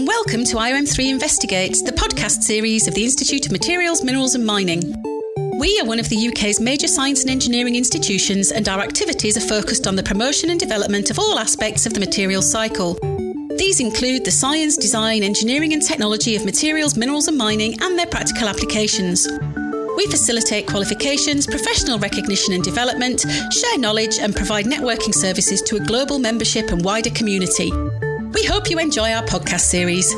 and welcome to IOM3 Investigates, the podcast series of the Institute of Materials, Minerals and Mining. We are one of the UK's major science and engineering institutions, and our activities are focused on the promotion and development of all aspects of the materials cycle. These include the science, design, engineering, and technology of materials, minerals, and mining, and their practical applications. We facilitate qualifications, professional recognition and development, share knowledge, and provide networking services to a global membership and wider community. We hope you enjoy our podcast series.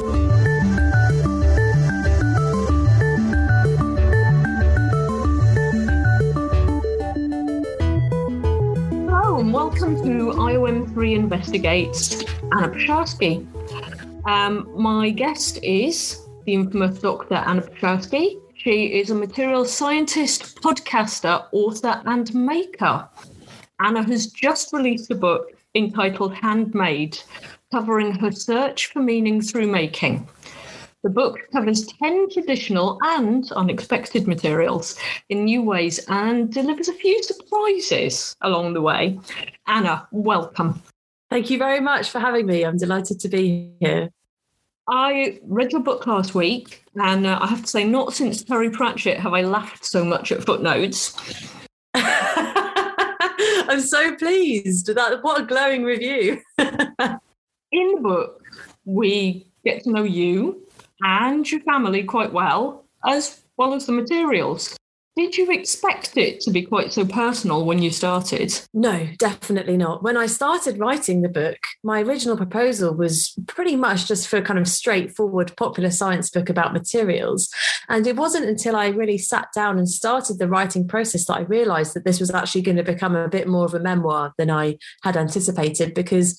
Hello and welcome to IOM3 Investigates Anna Ploszajski. Um, my guest is the infamous Dr. Anna Ploszajski. She is a materials scientist, podcaster, author, and maker. Anna has just released a book entitled Handmade, covering her search for meaning through making. The book covers 10 traditional and unexpected materials in new ways and delivers a few surprises along the way. Anna, welcome. Thank you very much for having me. I'm delighted to be here. I read your book last week, and uh, I have to say, not since Terry Pratchett have I laughed so much at footnotes. I'm so pleased. That what a glowing review. In the book, we get to know you and your family quite well, as well as the materials. Did you expect it to be quite so personal when you started? No, definitely not. When I started writing the book, my original proposal was pretty much just for a kind of straightforward popular science book about materials. And it wasn't until I really sat down and started the writing process that I realized that this was actually going to become a bit more of a memoir than I had anticipated. Because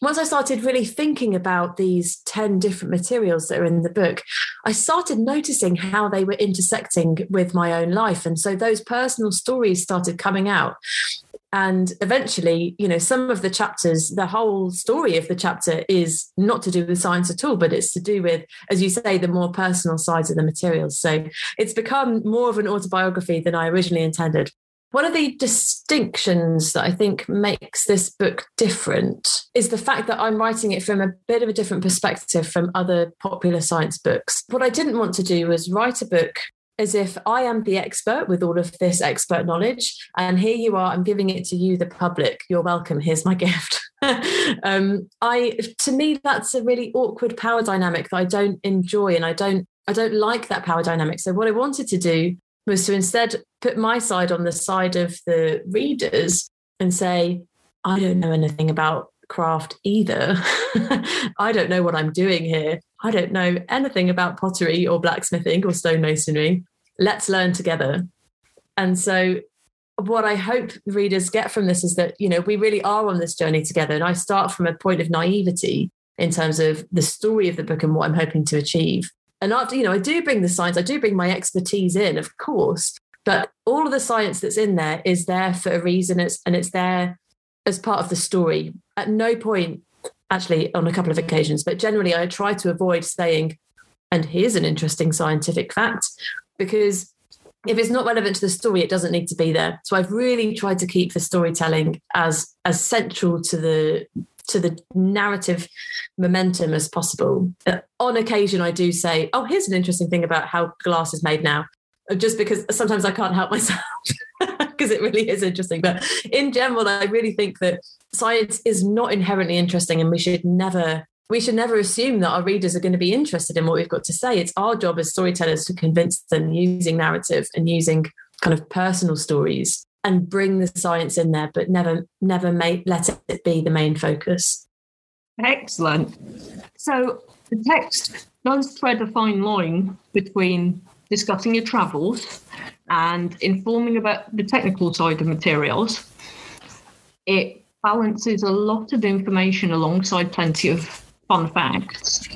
once I started really thinking about these 10 different materials that are in the book, I started noticing how they were intersecting with my own life. And so those personal stories started coming out. And eventually, you know, some of the chapters, the whole story of the chapter is not to do with science at all, but it's to do with, as you say, the more personal sides of the materials. So it's become more of an autobiography than I originally intended. One of the distinctions that I think makes this book different is the fact that I'm writing it from a bit of a different perspective from other popular science books. What I didn't want to do was write a book as if I am the expert with all of this expert knowledge. And here you are, I'm giving it to you, the public. You're welcome. Here's my gift. um, I, to me, that's a really awkward power dynamic that I don't enjoy, and I don't, I don't like that power dynamic. So what I wanted to do was to instead put my side on the side of the readers and say, I don't know anything about craft either. I don't know what I'm doing here. I don't know anything about pottery or blacksmithing or stonemasonry let's learn together. And so what I hope readers get from this is that, you know, we really are on this journey together. And I start from a point of naivety in terms of the story of the book and what I'm hoping to achieve. And after, you know, I do bring the science, I do bring my expertise in, of course, but all of the science that's in there is there for a reason. It's, and it's there as part of the story. At no point, actually, on a couple of occasions, but generally, I try to avoid saying, and here's an interesting scientific fact, because if it's not relevant to the story, it doesn't need to be there. So I've really tried to keep the storytelling as as central to the to the narrative momentum as possible. Uh, on occasion, I do say, "Oh, here's an interesting thing about how glass is made now," uh, just because sometimes I can't help myself because it really is interesting. But in general, I really think that science is not inherently interesting, and we should never we should never assume that our readers are going to be interested in what we've got to say. It's our job as storytellers to convince them using narrative and using kind of personal stories and bring the science in there, but never, never make, let it be the main focus. Excellent. So the text does thread a fine line between discussing your travels and informing about the technical side of materials. It balances a lot of information alongside plenty of fun facts.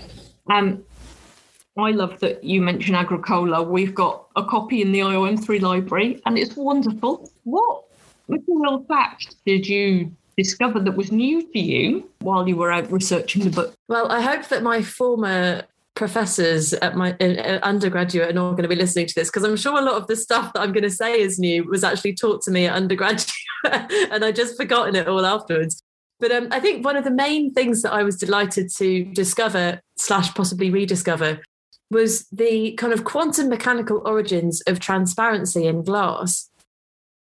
Um, I love that you mentioned Agricola. We've got a copy in the IOM3 library and it's wonderful. What material fact did you discover that was new to you while you were out researching the book? Well, I hope that my former professors at my uh, undergraduate are not going to be listening to this because I'm sure a lot of the stuff that I'm going to say is new was actually taught to me at undergraduate and I just forgotten it all afterwards. But um, I think one of the main things that I was delighted to discover slash possibly rediscover was the kind of quantum mechanical origins of transparency in glass.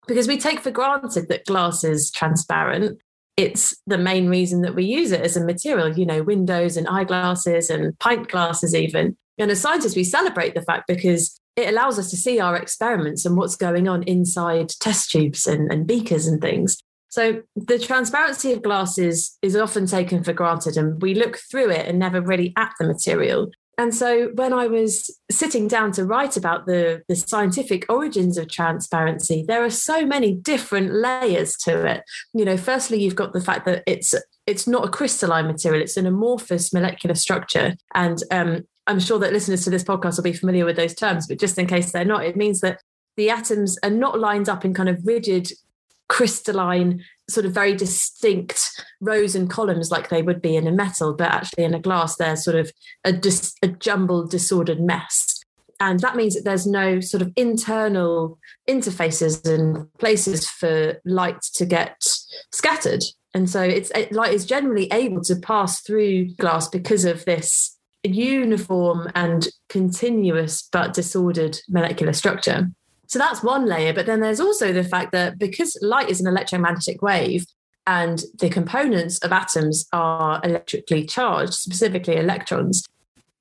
Because we take for granted that glass is transparent. It's the main reason that we use it as a material, you know, windows and eyeglasses and pint glasses, even. And as scientists, we celebrate the fact because it allows us to see our experiments and what's going on inside test tubes and, and beakers and things. So the transparency of glasses is often taken for granted, and we look through it and never really at the material. And so when I was sitting down to write about the, the scientific origins of transparency, there are so many different layers to it. You know, firstly, you've got the fact that it's it's not a crystalline material, it's an amorphous molecular structure. And um, I'm sure that listeners to this podcast will be familiar with those terms, but just in case they're not, it means that the atoms are not lined up in kind of rigid crystalline sort of very distinct rows and columns like they would be in a metal but actually in a glass they're sort of a, dis- a jumbled disordered mess. And that means that there's no sort of internal interfaces and places for light to get scattered. And so it's it, light is generally able to pass through glass because of this uniform and continuous but disordered molecular structure so that's one layer. But then there's also the fact that because light is an electromagnetic wave and the components of atoms are electrically charged, specifically electrons,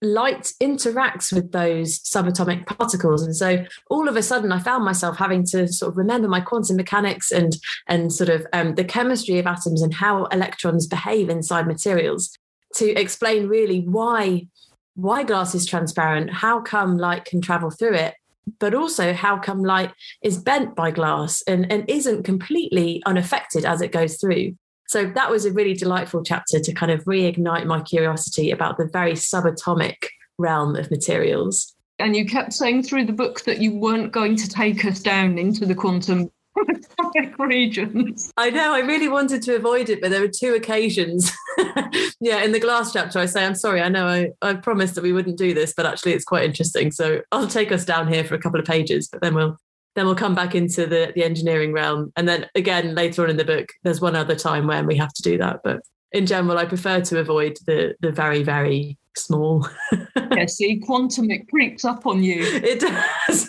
light interacts with those subatomic particles and so all of a sudden i found myself having to sort of remember my quantum mechanics and and sort of um, the chemistry of atoms and how electrons behave inside materials to explain really why why glass is transparent how come light can travel through it but also how come light is bent by glass and, and isn't completely unaffected as it goes through. So that was a really delightful chapter to kind of reignite my curiosity about the very subatomic realm of materials. And you kept saying through the book that you weren't going to take us down into the quantum regions. I know, I really wanted to avoid it, but there were two occasions. yeah, in the glass chapter, I say, I'm sorry, I know I, I promised that we wouldn't do this, but actually it's quite interesting. So I'll take us down here for a couple of pages, but then we'll then we'll come back into the, the engineering realm. And then again, later on in the book, there's one other time when we have to do that. But in general, I prefer to avoid the the very, very small. yeah, see, quantum it creeps up on you. It does.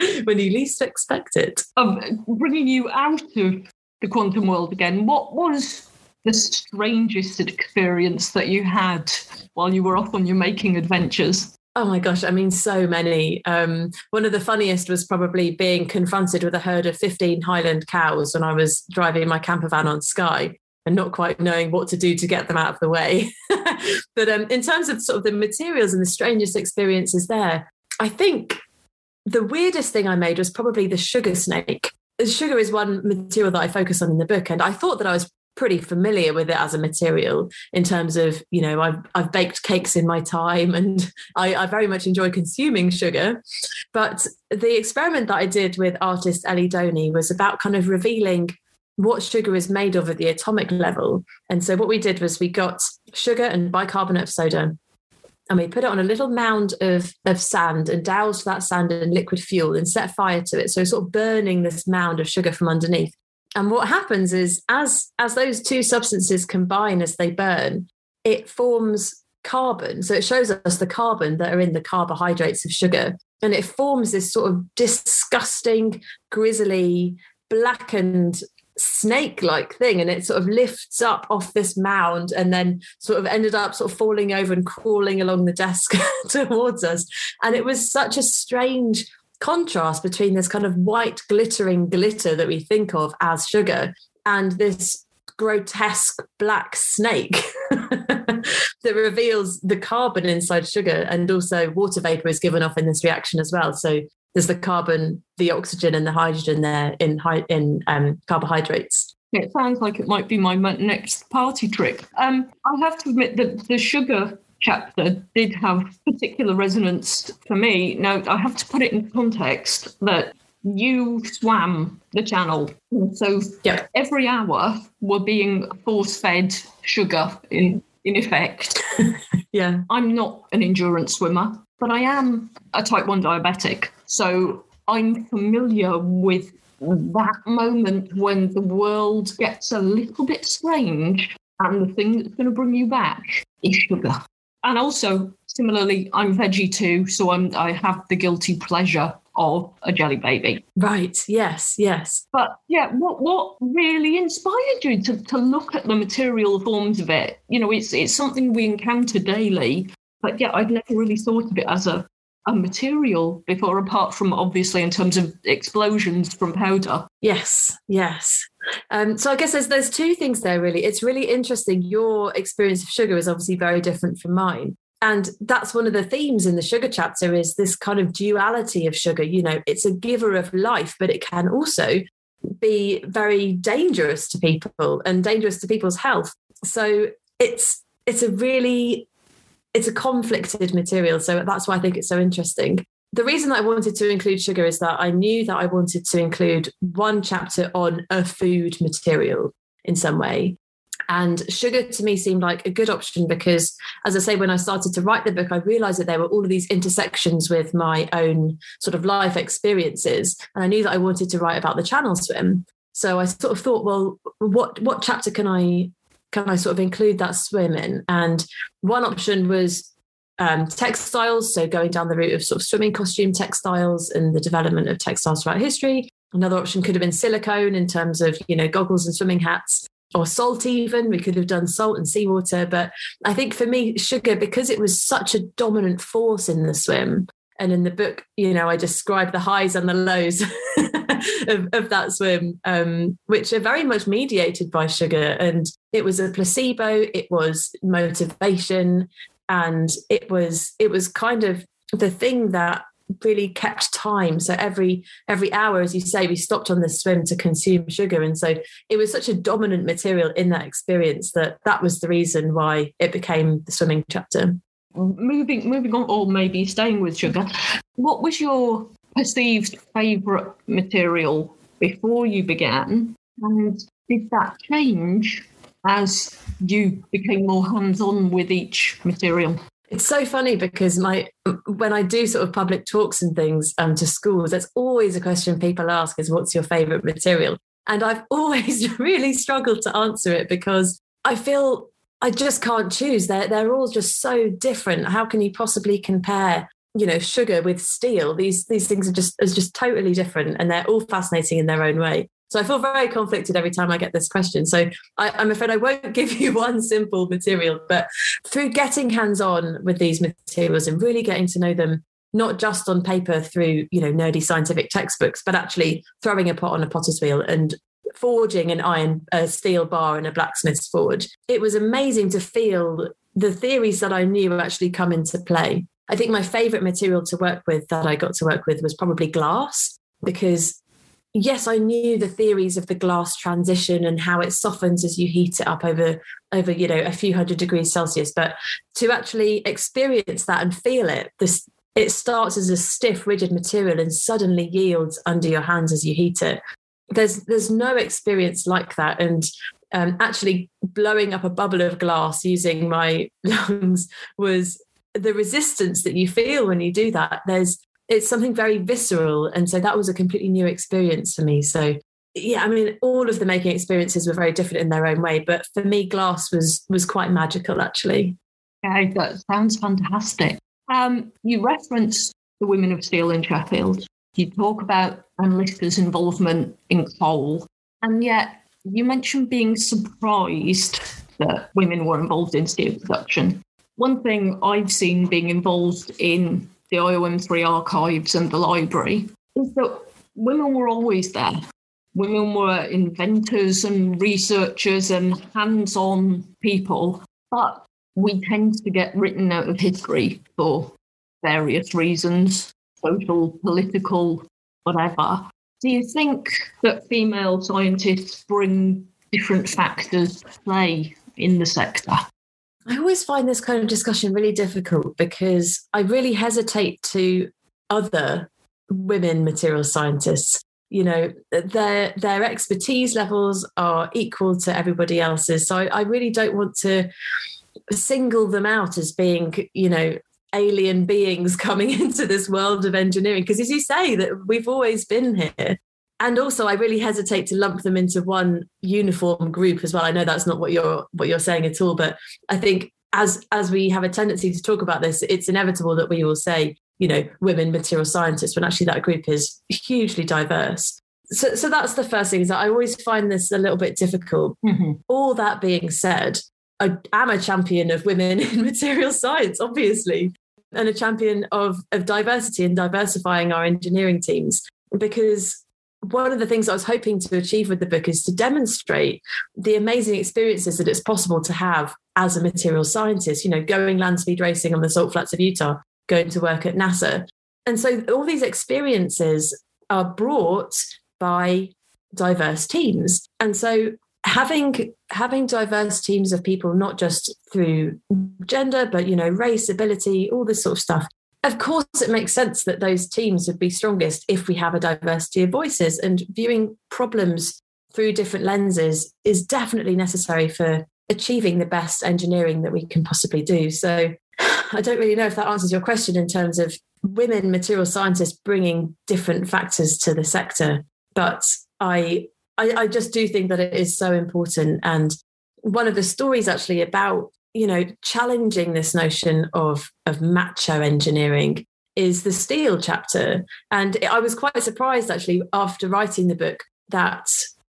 when you least expect it. Um, bringing you out of the quantum world again, what was the strangest experience that you had while you were off on your making adventures? Oh my gosh, I mean, so many. Um, one of the funniest was probably being confronted with a herd of 15 Highland cows when I was driving my camper van on Skye and not quite knowing what to do to get them out of the way. but um, in terms of sort of the materials and the strangest experiences there, I think the weirdest thing I made was probably the sugar snake. Sugar is one material that I focus on in the book, and I thought that I was pretty familiar with it as a material in terms of you know I've I've baked cakes in my time and I, I very much enjoy consuming sugar. But the experiment that I did with artist Ellie Doney was about kind of revealing what sugar is made of at the atomic level. And so what we did was we got sugar and bicarbonate of soda and we put it on a little mound of, of sand and doused that sand in liquid fuel and set fire to it. So sort of burning this mound of sugar from underneath. And what happens is as as those two substances combine as they burn, it forms carbon. So it shows us the carbon that are in the carbohydrates of sugar. And it forms this sort of disgusting, grisly, blackened snake like thing and it sort of lifts up off this mound and then sort of ended up sort of falling over and crawling along the desk towards us. And it was such a strange contrast between this kind of white glittering glitter that we think of as sugar and this grotesque black snake that reveals the carbon inside sugar. And also water vapor is given off in this reaction as well. So there's the carbon, the oxygen, and the hydrogen there in in um, carbohydrates. It sounds like it might be my next party trick. Um, I have to admit that the sugar chapter did have particular resonance for me. Now, I have to put it in context that you swam the channel. So yep. every hour we're being force fed sugar in, in effect. yeah. I'm not an endurance swimmer, but I am a type 1 diabetic. So I'm familiar with that moment when the world gets a little bit strange and the thing that's going to bring you back is sugar. And also, similarly, I'm veggie too, so I'm, I have the guilty pleasure of a jelly baby. Right. Yes. Yes. But yeah, what what really inspired you to, to look at the material forms of it? You know, it's it's something we encounter daily. But yeah, I'd never really thought of it as a a material before, apart from obviously in terms of explosions from powder. Yes, yes. Um, so I guess there's there's two things there really. It's really interesting. Your experience of sugar is obviously very different from mine. And that's one of the themes in the sugar chapter is this kind of duality of sugar. You know, it's a giver of life, but it can also be very dangerous to people and dangerous to people's health. So it's it's a really it's a conflicted material. So that's why I think it's so interesting. The reason that I wanted to include sugar is that I knew that I wanted to include one chapter on a food material in some way. And sugar to me seemed like a good option because, as I say, when I started to write the book, I realized that there were all of these intersections with my own sort of life experiences. And I knew that I wanted to write about the channel swim. So I sort of thought, well, what what chapter can I can I sort of include that swim in? And one option was um, textiles, so going down the route of sort of swimming costume textiles and the development of textiles throughout history. Another option could have been silicone in terms of you know goggles and swimming hats, or salt even. We could have done salt and seawater, but I think for me, sugar because it was such a dominant force in the swim. And in the book, you know, I describe the highs and the lows of, of, that swim, um, which are very much mediated by sugar. And it was a placebo, it was motivation, and it was it was kind of the thing that really kept time. So every every hour as you say we stopped on the swim to consume sugar. And so it was such a dominant material in that experience that that was the reason why it became the swimming chapter moving moving on or maybe staying with sugar what was your perceived favorite material before you began and did that change as you became more hands-on with each material it's so funny because my when I do sort of public talks and things um, to schools, that's always a question people ask is what's your favorite material? And I've always really struggled to answer it because I feel I just can't choose. They're they're all just so different. How can you possibly compare, you know, sugar with steel? These these things are just is just totally different and they're all fascinating in their own way. So I feel very conflicted every time I get this question. So I, am afraid I won't give you one simple material, but through getting hands on with these materials and really getting to know them, not just on paper through you know nerdy scientific textbooks, but actually throwing a pot on a potter's wheel and forging an iron a steel bar in a blacksmith's forge. It was amazing to feel the theories that I knew actually come into play. I think my favorite material to work with that I got to work with was probably glass because yes, I knew the theories of the glass transition and how it softens as you heat it up over over you know a few hundred degrees Celsius. But to actually experience that and feel it, this it starts as a stiff, rigid material and suddenly yields under your hands as you heat it. There's there's no experience like that, and um, actually blowing up a bubble of glass using my lungs was the resistance that you feel when you do that. There's it's something very visceral. And so that was a completely new experience for me. So yeah, I mean, all of the making experiences were very different in their own way, but for me, glass was was quite magical actually. Yeah, that sounds fantastic. Um, you referenced the Women of Steel in Sheffield. You talk about Anne involvement in coal, and yet you mentioned being surprised that women were involved in steel production. One thing I've seen being involved in the IOM3 archives and the library is that women were always there. Women were inventors and researchers and hands on people, but we tend to get written out of history for various reasons social, political, whatever. Do you think that female scientists bring different factors to play in the sector? I always find this kind of discussion really difficult because I really hesitate to other women material scientists. You know, their their expertise levels are equal to everybody else's. So I, I really don't want to single them out as being, you know, alien beings coming into this world of engineering. Because as you say, that we've always been here. and also I really hesitate to lump them into one uniform group as well. I know that's not what you're what you're saying at all, but I think as as we have a tendency to talk about this, it's inevitable that we will say, you know, women material scientists, when actually that group is hugely diverse. So, so that's the first thing is that I always find this a little bit difficult. Mm-hmm. All that being said, I am a champion of women in material science, obviously, and a champion of, of diversity and diversifying our engineering teams because one of the things I was hoping to achieve with the book is to demonstrate the amazing experiences that it's possible to have as a material scientist, you know, going land speed racing on the salt flats of Utah, going to work at NASA. And so all these experiences are brought by diverse teams. And so having having diverse teams of people not just through gender but you know race ability all this sort of stuff. Of course it makes sense that those teams would be strongest if we have a diversity of voices and viewing problems through different lenses is definitely necessary for achieving the best engineering that we can possibly do. So i don't really know if that answers your question in terms of women material scientists bringing different factors to the sector but i I, I just do think that it is so important. And one of the stories actually about you know challenging this notion of of macho engineering is the steel chapter. And i was quite surprised actually after writing the book that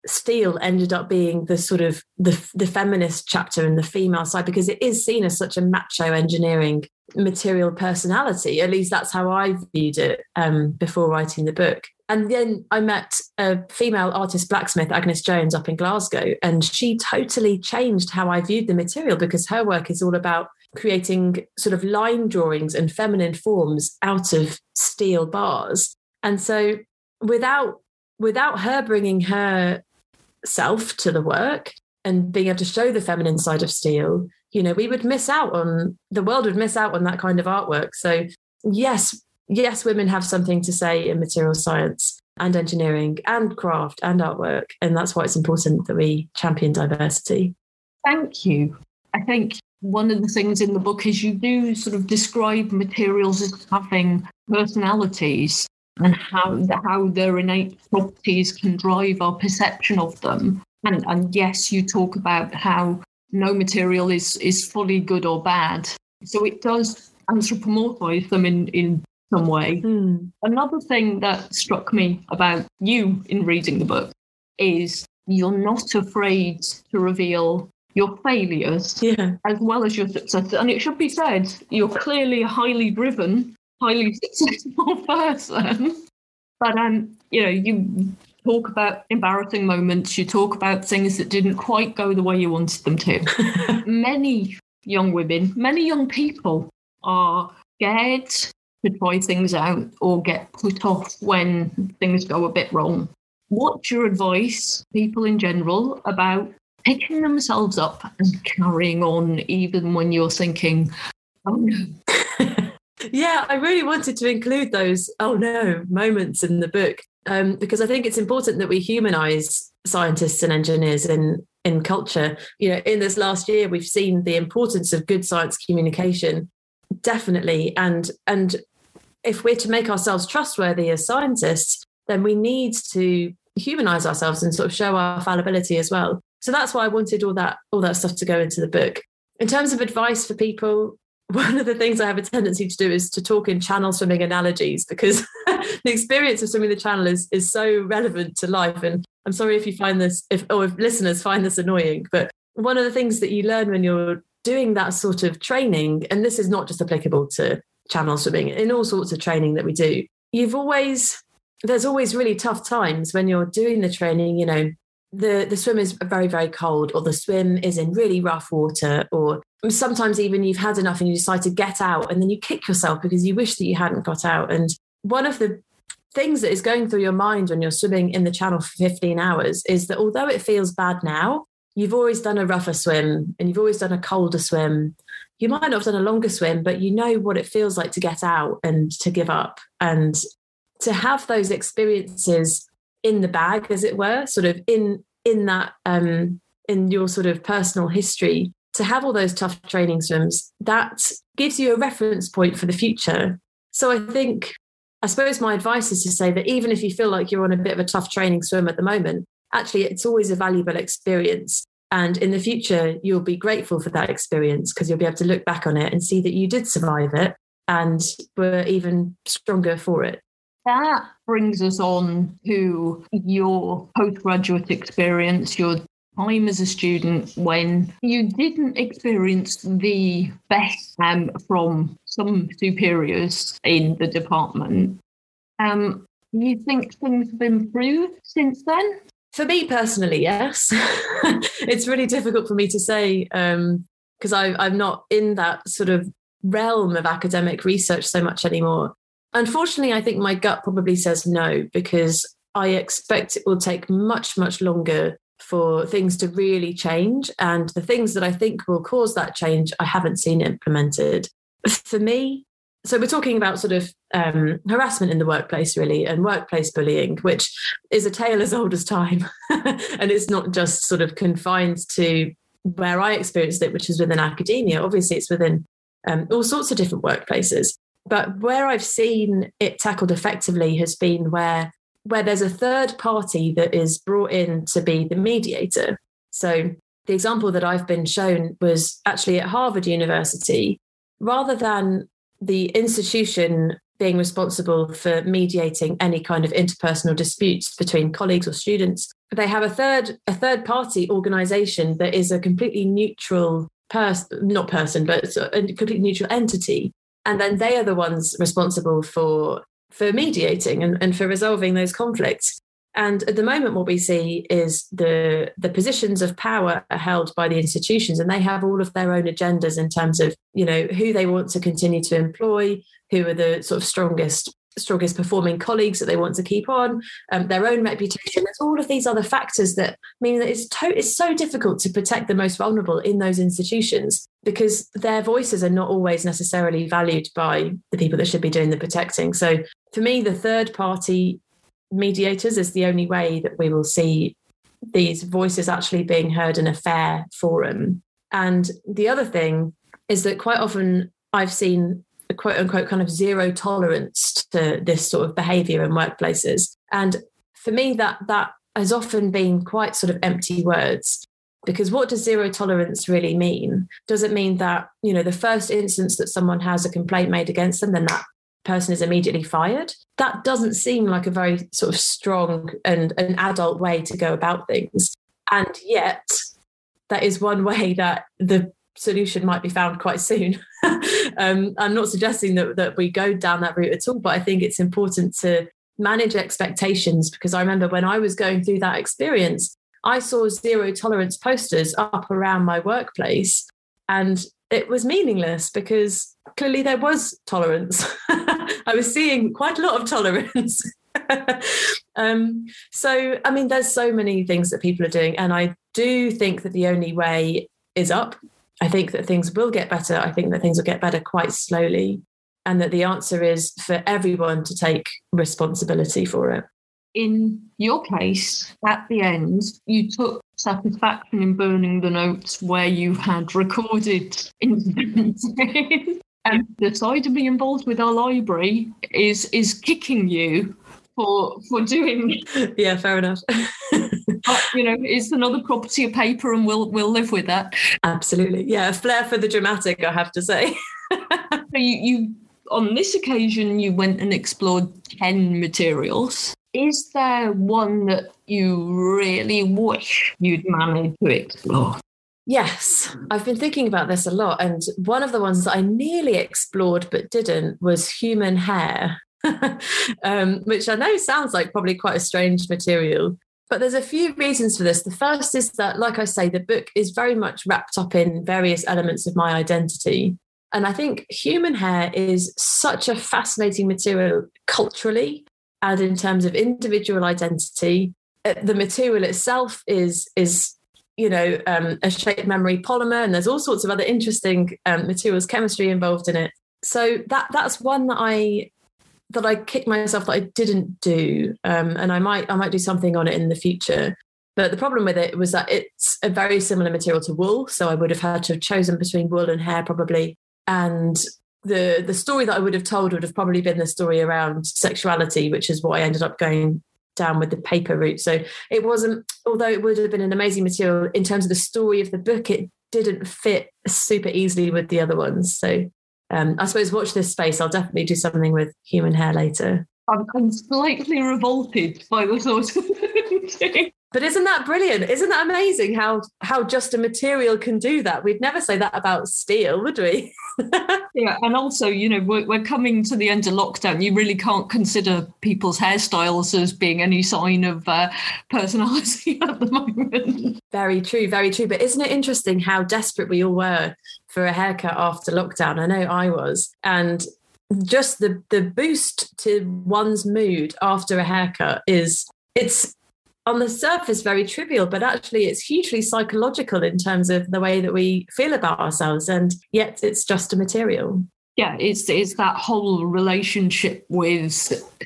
steel ended up being the sort of the, the feminist chapter and the female side because it is seen as such a macho engineering material personality. At least that's how i viewed it um, before writing the book and then I met a female artist blacksmith, Agnes Jones, up in Glasgow, and she totally changed how I viewed the material because her work is all about creating sort of line drawings and feminine forms out of steel bars. And so without without her bringing her self to the work and being able to show the feminine side of steel, you know, we would miss out on the world would miss out on that kind of artwork. So yes, yes, women have something to say in material science and engineering and craft and artwork. And that's why it's important that we champion diversity. Thank you. I think one of the things in the book is you do sort of describe materials as having personalities and how how their innate properties can drive our perception of them. And, and yes, you talk about how no material is is fully good or bad. So it does anthropomorphize them in, in some way. Mm. Another thing that struck me about you in reading the book is you're not afraid to reveal your failures yeah. as well as your successes. And it should be said, you're clearly a highly driven, highly successful person. But um, you know, you talk about embarrassing moments, you talk about things that didn't quite go the way you wanted them to. many young women, many young people are scared to try things out or get put off when things go a bit wrong. What's your advice, people in general, about picking themselves up and carrying on even when you're thinking, oh no? yeah, I really wanted to include those oh no moments in the book um, because I think it's important that we humanize scientists and engineers in in culture. You know, in this last year, we've seen the importance of good science communication definitely. And and if we're to make ourselves trustworthy as scientists then we need to humanize ourselves and sort of show our fallibility as well. So that's why i wanted all that all that stuff to go into the book. In terms of advice for people one of the things i have a tendency to do is to talk in channel swimming analogies because the experience of swimming the channel is is so relevant to life. And i'm sorry if you find this if or if listeners find this annoying but one of the things that you learn when you're doing that sort of training, and this is not just applicable to channel swimming, in all sorts of training that we do, you've always, there's always really tough times when you're doing the training, you know, the, the swim is very, very cold, or the swim is in really rough water, or sometimes even you've had enough and you decide to get out and then you kick yourself because you wish that you hadn't got out. And one of the things that is going through your mind when you're swimming in the channel for 15 hours is that although it feels bad now, you've always done a rougher swim and you've always done a colder swim. You might not have done a longer swim, but you know what it feels like to get out and to give up and to have those experiences in the bag, as it were, sort of in in that um, in your sort of personal history. To have all those tough training swims, that gives you a reference point for the future. So I think I suppose my advice is to say that even if you feel like you're on a bit of a tough training swim at the moment, actually, it's always a valuable experience. And in the future, you'll be grateful for that experience because you'll be able to look back on it and see that you did survive it and were even stronger for it. That brings us on to your postgraduate experience, your time as a student when you didn't experience the best um, from some superiors in the department. Um, do you think things have improved since then? For me personally, yes. it's really difficult for me to say because um, I'm not in that sort of realm of academic research so much anymore. Unfortunately, I think my gut probably says no because I expect it will take much, much longer for things to really change. And the things that I think will cause that change, I haven't seen implemented. For me, so we're talking about sort of um, harassment in the workplace, really, and workplace bullying, which is a tale as old as time. and it's not just sort of confined to where I experienced it, which is within academia. Obviously, it's within um, all sorts of different workplaces. But where I've seen it tackled effectively has been where where there's a third party that is brought in to be the mediator. So the example that I've been shown was actually at Harvard University, rather than the institution being responsible for mediating any kind of interpersonal disputes between colleagues or students. They have a third a third party organization that is a completely neutral person not person but a completely neutral entity. And then they are the ones responsible for for mediating and, and for resolving those conflicts and at the moment, what we see is the the positions of power are held by the institutions, and they have all of their own agendas in terms of you know who they want to continue to employ, who are the sort of strongest strongest performing colleagues that they want to keep on, um, their own reputation. There's all of these other factors that mean that it's to- it's so difficult to protect the most vulnerable in those institutions because their voices are not always necessarily valued by the people that should be doing the protecting. So for me, the third party mediators is the only way that we will see these voices actually being heard in a fair forum. And the other thing is that quite often I've seen a quote unquote kind of zero tolerance to this sort of behavior in workplaces. And for me, that that has often been quite sort of empty words. Because what does zero tolerance really mean? Does it mean that, you know, the first instance that someone has a complaint made against them, then that person is immediately fired. That doesn't seem like a very sort of strong and an adult way to go about things. And yet, that is one way that the solution might be found quite soon. um, I'm not suggesting that, that we go down that route at all, but I think it's important to manage expectations because I remember when I was going through that experience, I saw zero tolerance posters up around my workplace and it was meaningless because clearly there was tolerance. I was seeing quite a lot of tolerance. um, so, I mean, there's so many things that people are doing, and I do think that the only way is up. I think that things will get better. I think that things will get better quite slowly, and that the answer is for everyone to take responsibility for it. In your case, at the end, you took satisfaction in burning the notes where you had recorded incidents. and decidedly involved with our library is is kicking you for for doing yeah fair enough. But, you know it's another property of paper and we'll we'll live with that. Absolutely. Yeah flair for the dramatic i have to say. So you, you on this occasion you went and explored 10 materials is there one that you really wish you'd managed to explore Yes, I've been thinking about this a lot. And one of the ones that I nearly explored but didn't was human hair, um, which I know sounds like probably quite a strange material. But there's a few reasons for this. The first is that, like I say, the book is very much wrapped up in various elements of my identity. And I think human hair is such a fascinating material culturally and in terms of individual identity. Uh, the material itself is is you know, um, a shape memory polymer, and there's all sorts of other interesting um, materials chemistry involved in it. So that that's one that I that I kicked myself that I didn't do, um, and I might I might do something on it in the future. But the problem with it was that it's a very similar material to wool, so I would have had to have chosen between wool and hair probably. And the the story that I would have told would have probably been the story around sexuality, which is what I ended up going down with the paper route. So it wasn't, although it would have been an amazing material in terms of the story of the book, it didn't fit super easily with the other ones. So um, I suppose watch this space. I'll definitely do something with human hair later. I'm, I'm slightly revolted by the thought of But isn't that brilliant? Isn't that amazing how how just a material can do that? We'd never say that about steel, would we? yeah, and also, you know, we're, we're coming to the end of lockdown. You really can't consider people's hairstyles as being any sign of uh, personality at the moment. Very true, very true. But isn't it interesting how desperate we all were for a haircut after lockdown? I know I was, and just the the boost to one's mood after a haircut is it's on the surface very trivial, but actually it's hugely psychological in terms of the way that we feel about ourselves. And yet it's just a material. Yeah, it's it's that whole relationship with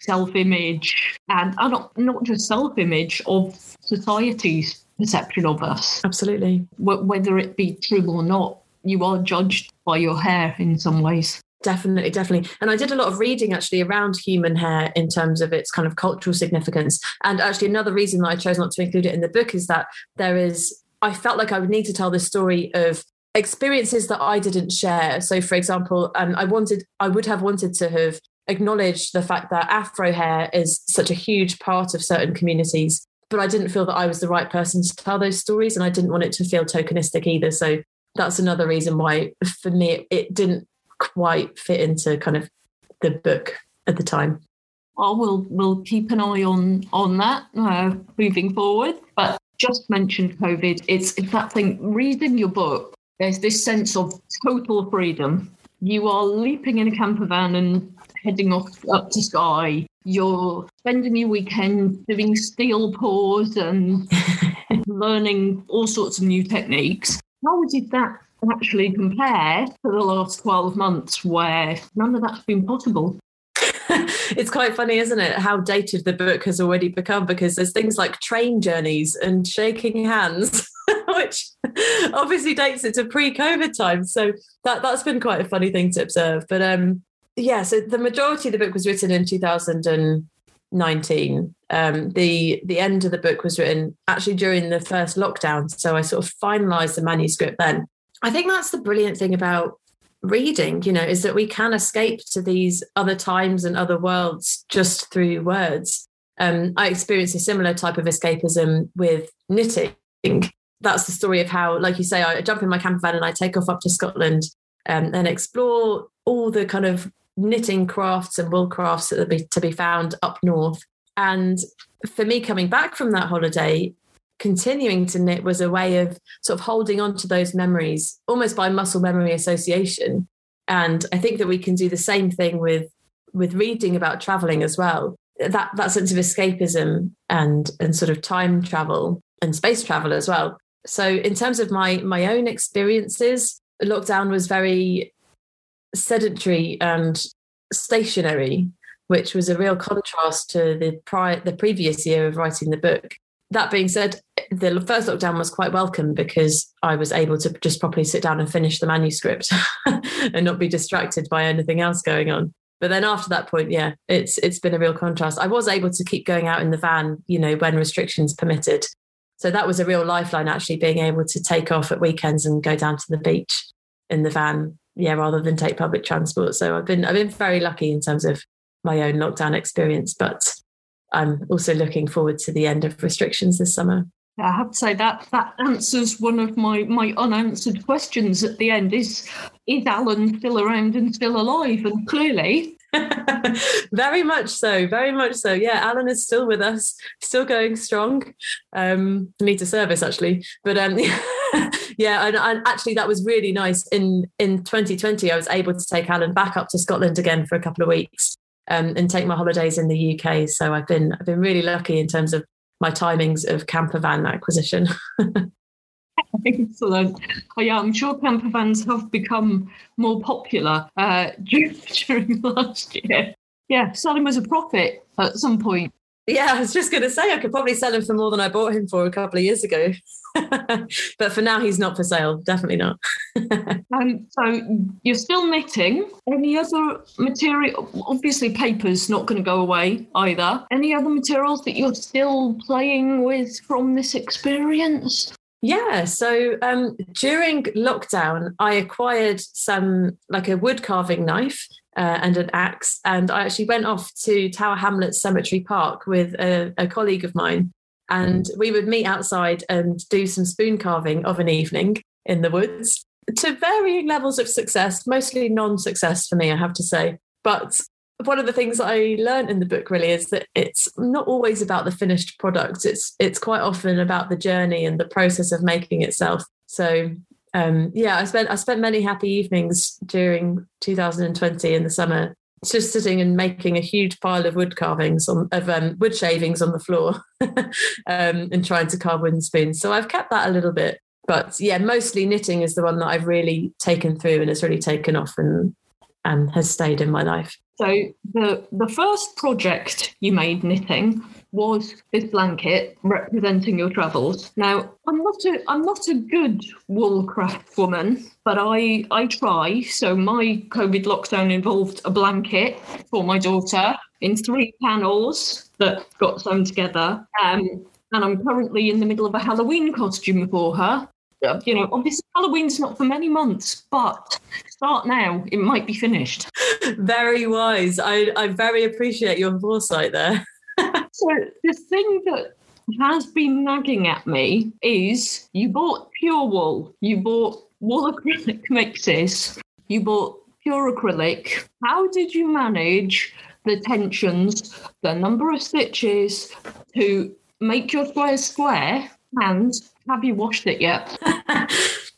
self-image and, and not, not just self-image of society's perception of us. Absolutely. Whether it be true or not, you are judged by your hair in some ways. Definitely, definitely. And I did a lot of reading actually around human hair in terms of its kind of cultural significance. And actually, another reason that I chose not to include it in the book is that there is, I felt like I would need to tell the story of experiences that I didn't share. So, for example, um, I wanted, I would have wanted to have acknowledged the fact that Afro hair is such a huge part of certain communities, but I didn't feel that I was the right person to tell those stories. And I didn't want it to feel tokenistic either. So, that's another reason why, for me, it didn't quite fit into kind of the book at the time. Oh, we'll we'll keep an eye on on that uh, moving forward. But just mentioned COVID. It's it's that thing. Reading your book, there's this sense of total freedom. You are leaping in a camper van and heading off up to Skye. You're spending your weekend doing steel pours and learning all sorts of new techniques. How did that actually compare to the last 12 months where none of that's been possible. it's quite funny, isn't it, how dated the book has already become because there's things like train journeys and shaking hands, which obviously dates it to pre-COVID times. So that that's been quite a funny thing to observe. But um, yeah, so the majority of the book was written in 2019. Um, the the end of the book was written actually during the first lockdown, so I sort of finalised the manuscript then. I think that's the brilliant thing about reading, you know, is that we can escape to these other times and other worlds just through words. Um, I experienced a similar type of escapism with knitting. That's the story of how, like you say, I jump in my camper van and I take off up to Scotland um, and explore all the kind of knitting crafts and wool crafts that are be, to be found up north. And for me, coming back from that holiday, continuing to knit was a way of sort of holding on to those memories almost by muscle memory association. And i think that we can do the same thing with with reading about traveling as well. That that sense of escapism and and sort of time travel and space travel as well. So in terms of my my own experiences lockdown was very sedentary and stationary which was a real contrast to the prior the previous year of writing the book that being said, the first lockdown was quite welcome because I was able to just properly sit down and finish the manuscript and not be distracted by anything else going on. But then after that point, yeah, it's it's been a real contrast. I was able to keep going out in the van, you know, when restrictions permitted. So that was a real lifeline, actually, being able to take off at weekends and go down to the beach in the van, yeah, rather than take public transport. So I've been I've been very lucky in terms of my own lockdown experience, but I'm also looking forward to the end of restrictions this summer. I have to say that that answers one of my, my unanswered questions at the end. Is is Alan still around and still alive? And clearly. very much so, very much so. Yeah, Alan is still with us, still going strong. Um, need a service actually, but um, yeah, and, and actually that was really nice. In in 2020, I was able to take Alan back up to Scotland again for a couple of weeks, um, and take my holidays in the UK. So I've been I've been really lucky in terms of my timings of camper van acquisition. Excellent. Oh, yeah, I'm sure camper vans have become more popular uh, during last year. Yeah, selling was a profit at some point. Yeah, I was just going to say I could probably sell him for more than I bought him for a couple of years ago. but for now, he's not for sale. Definitely not. um, so you're still knitting. Any other material? Obviously, paper's not going to go away either. Any other materials that you're still playing with from this experience? Yeah, so um, during lockdown, I acquired some like a wood carving knife uh, and an axe, and I actually went off to Tower Hamlets Cemetery Park with a, a colleague of mine, and we would meet outside and do some spoon carving of an evening in the woods to varying levels of success, mostly non-success for me, I have to say. But one of the things I learned in the book really is that it's not always about the finished product. It's it's quite often about the journey and the process of making itself. So um, yeah, I spent I spent many happy evenings during 2020 in the summer, just sitting and making a huge pile of wood carvings on of um, wood shavings on the floor, um, and trying to carve wooden spoons. So I've kept that a little bit, but yeah, mostly knitting is the one that I've really taken through and it's really taken off and and has stayed in my life. So the the first project you made knitting was this blanket representing your travels. Now I'm not a I'm not a good wool craft woman, but I I try. So my COVID lockdown involved a blanket for my daughter in three panels that got sewn together. Um, and I'm currently in the middle of a Halloween costume for her. You know, obviously Halloween's not for many months, but start now. It might be finished. Very wise. I, I very appreciate your foresight there. So the thing that has been nagging at me is you bought pure wool, you bought wool acrylic mixes, you bought pure acrylic. How did you manage the tensions, the number of stitches to make your square square and have you washed it yet?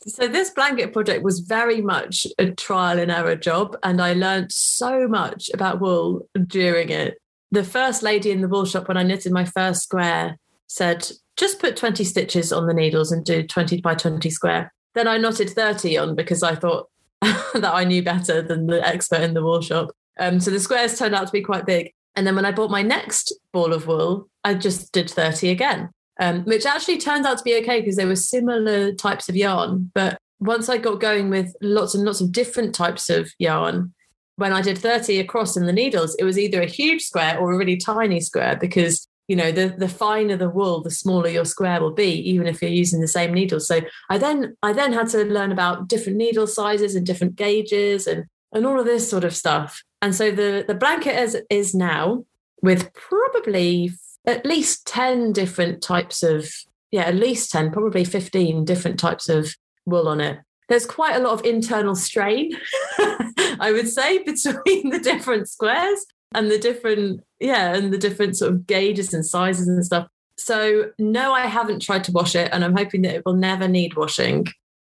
so this blanket project was very much a trial and error job and i learned so much about wool during it the first lady in the wool shop when i knitted my first square said just put 20 stitches on the needles and do 20 by 20 square. Then i knotted 30 on because i thought that i knew better than the expert in the wool shop. Um, so the squares turned out to be quite big. And then when i bought my next ball of wool i just did 30 again um, which actually turned out to be okay because they were similar types of yarn. But once I got going with lots and lots of different types of yarn, when I did 30 across in the needles, it was either a huge square or a really tiny square because you know the the finer the wool the smaller your square will be even if you're using the same needles so i then i then had to learn about different needle sizes and different gauges and and all of this sort of stuff and so the the blanket as is now with probably at least 10 different types of, yeah, at least 10, probably 15 different types of wool on it. There's quite a lot of internal strain, I would say, between the different squares and the different, yeah, and the different sort of gauges and sizes and stuff. So, no, I haven't tried to wash it, and I'm hoping that it will never need washing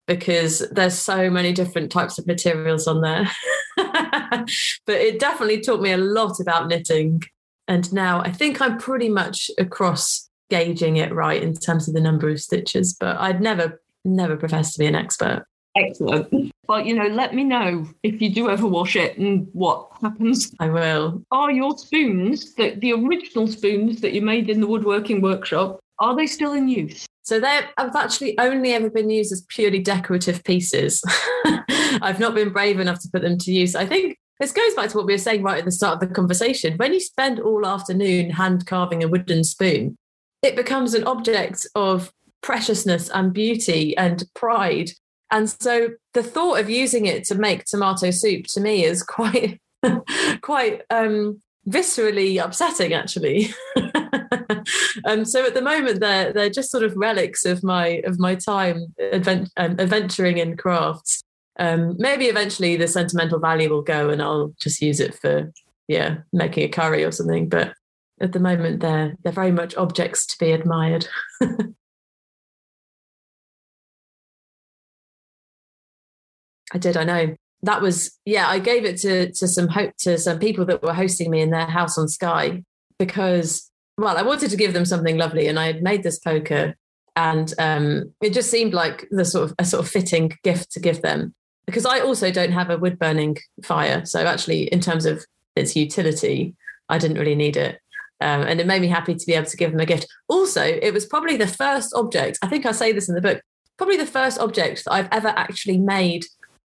because there's so many different types of materials on there. but it definitely taught me a lot about knitting and now I think I'm pretty much across gauging it right in terms of the number of stitches, but I'd never, never profess to be an expert. Excellent. But you know, let me know if you do ever wash it and what happens. I will. Are your spoons, the, the original spoons that you made in the woodworking workshop, are they still in use? So they have actually only ever been used as purely decorative pieces. I've not been brave enough to put them to use. I think this goes back to what we were saying right at the start of the conversation. When you spend all afternoon hand carving a wooden spoon, it becomes an object of preciousness and beauty and pride. And so the thought of using it to make tomato soup to me is quite, quite um, viscerally upsetting, actually. um, so at the moment, they're they're just sort of relics of my of my time advent, um, adventuring in crafts um, maybe eventually the sentimental value will go and I'll just use it for yeah making a curry or something. But at the moment, they're they're very much objects to be admired. I did, I know. That was yeah. I gave it to to some hope to some people that were hosting me in their house on Skye because well, I wanted to give them something lovely, and I had made this poker, and um, it just seemed like the sort of a sort of fitting gift to give them because I also don't have a wood burning fire. So actually, in terms of its utility, I didn't really need it. Um, and it made me happy to be able to give them a gift. Also, it was probably the first object, I think I say this in the book, probably the first object that I've ever actually made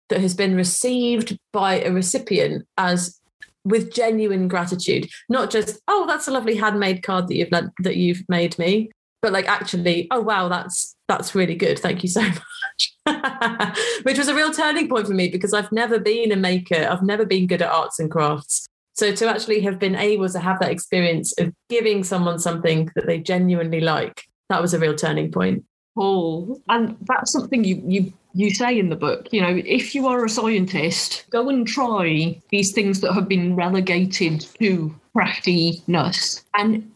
that has been received by a recipient as with genuine gratitude, not just, oh, that's a lovely handmade card that you've that you've made me, but like actually, oh wow, that's that's really good. Thank you so much. Which was a real turning point for me because I've never been a maker. I've never been good at arts and crafts. So to actually have been able to have that experience of giving someone something that they genuinely like, that was a real turning point. Oh, and that's something you you you say in the book. You know, if you are a scientist, go and try these things that have been relegated to craftiness. And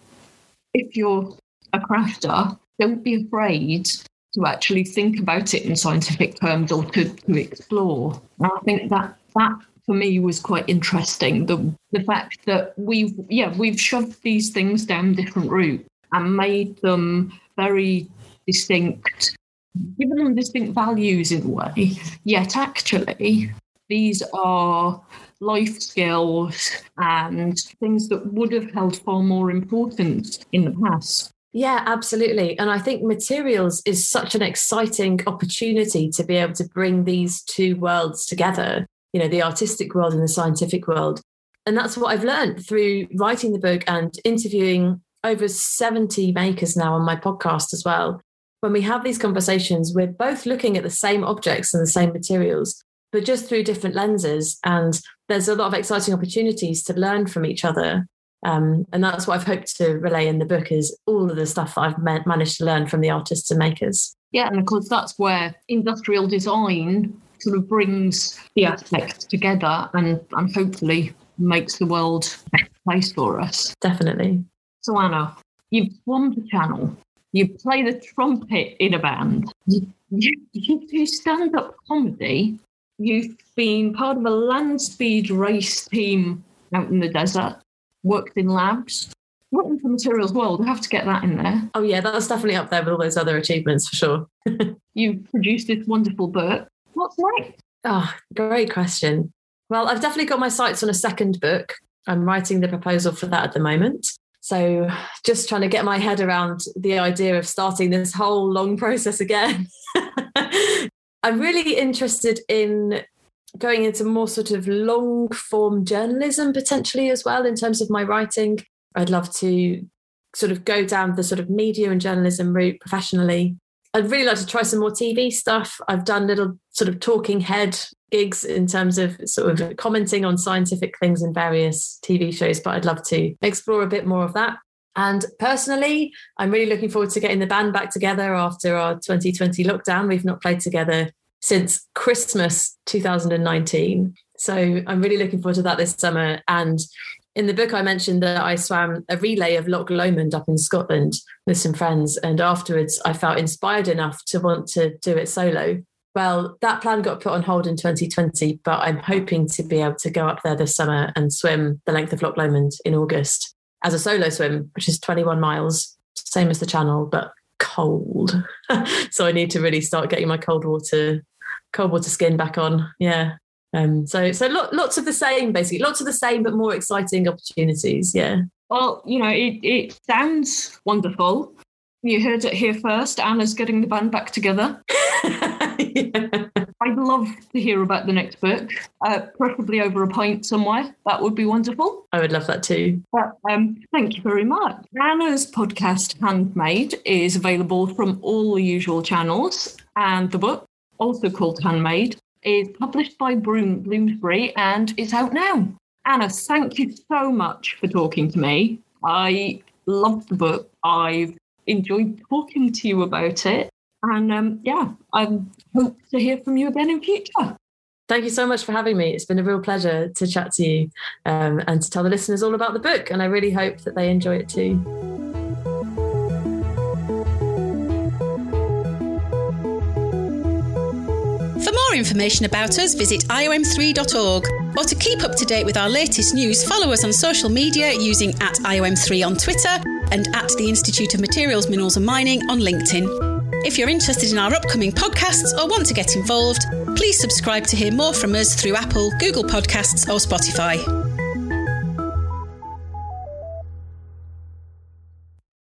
if you're a crafter, don't be afraid to actually think about it in scientific terms or to, to explore. And I think that that for me was quite interesting. The the fact that we've yeah, we've shoved these things down different routes and made them very distinct, given them distinct values in a way. Yet actually these are life skills and things that would have held far more importance in the past. Yeah, absolutely. And I think materials is such an exciting opportunity to be able to bring these two worlds together, you know, the artistic world and the scientific world. And that's what I've learned through writing the book and interviewing over 70 makers now on my podcast as well. When we have these conversations, we're both looking at the same objects and the same materials, but just through different lenses. And there's a lot of exciting opportunities to learn from each other um, and that's what I've hoped to relay in the book is all of the stuff that I've ma- managed to learn from the artists and makers. Yeah, and of course that's where industrial design sort of brings the aspects together and, and hopefully makes the world a better place for us. Definitely. So Anna, you've swamped the channel. You play the trumpet in a band. You, you, you do stand-up comedy. You've been part of a land speed race team out in the desert worked in labs. Written for Materials World, I have to get that in there. Oh, yeah, that's definitely up there with all those other achievements for sure. You've produced this wonderful book. What's next? Oh, great question. Well, I've definitely got my sights on a second book. I'm writing the proposal for that at the moment. So, just trying to get my head around the idea of starting this whole long process again. I'm really interested in going into more sort of long form journalism potentially as well in terms of my writing. I'd love to sort of go down the sort of media and journalism route professionally. I'd really like to try some more TV stuff. I've done little sort of talking head gigs in terms of sort of commenting on scientific things in various TV shows, but I'd love to explore a bit more of that. And personally, I'm really looking forward to getting the band back together after our 2020 lockdown. We've not played together since Christmas 2019. So I'm really looking forward to that this summer. And in the book, I mentioned that I swam a relay of Loch Lomond up in Scotland with some friends. And afterwards, I felt inspired enough to want to do it solo. Well, that plan got put on hold in 2020, but I'm hoping to be able to go up there this summer and swim the length of Loch Lomond in August as a solo swim, which is 21 miles, same as the channel, but cold. so I need to really start getting my cold water cold water skin back on. Yeah. Um, so so lo- lots of the same, basically, lots of the same, but more exciting opportunities. Yeah. Well, you know, it, it sounds wonderful. You heard it here first. Anna's getting the band back together. Yeah. I'd love to hear about the next book, uh, preferably over a pint somewhere. That would be wonderful. I would love that too. But, um, thank you very much. Anna's podcast, Handmade, is available from all the usual channels, and the book also called Handmade, is published by Broom, Bloomsbury and is out now. Anna, thank you so much for talking to me. I loved the book. I've enjoyed talking to you about it. And um, yeah, I hope to hear from you again in future. Thank you so much for having me. It's been a real pleasure to chat to you um, and to tell the listeners all about the book. And I really hope that they enjoy it too. For more information about us, visit iom3.org. Or to keep up to date with our latest news, follow us on social media using at IOM3 on Twitter and at the Institute of Materials, Minerals and Mining on LinkedIn. If you're interested in our upcoming podcasts or want to get involved, please subscribe to hear more from us through Apple, Google Podcasts, or Spotify.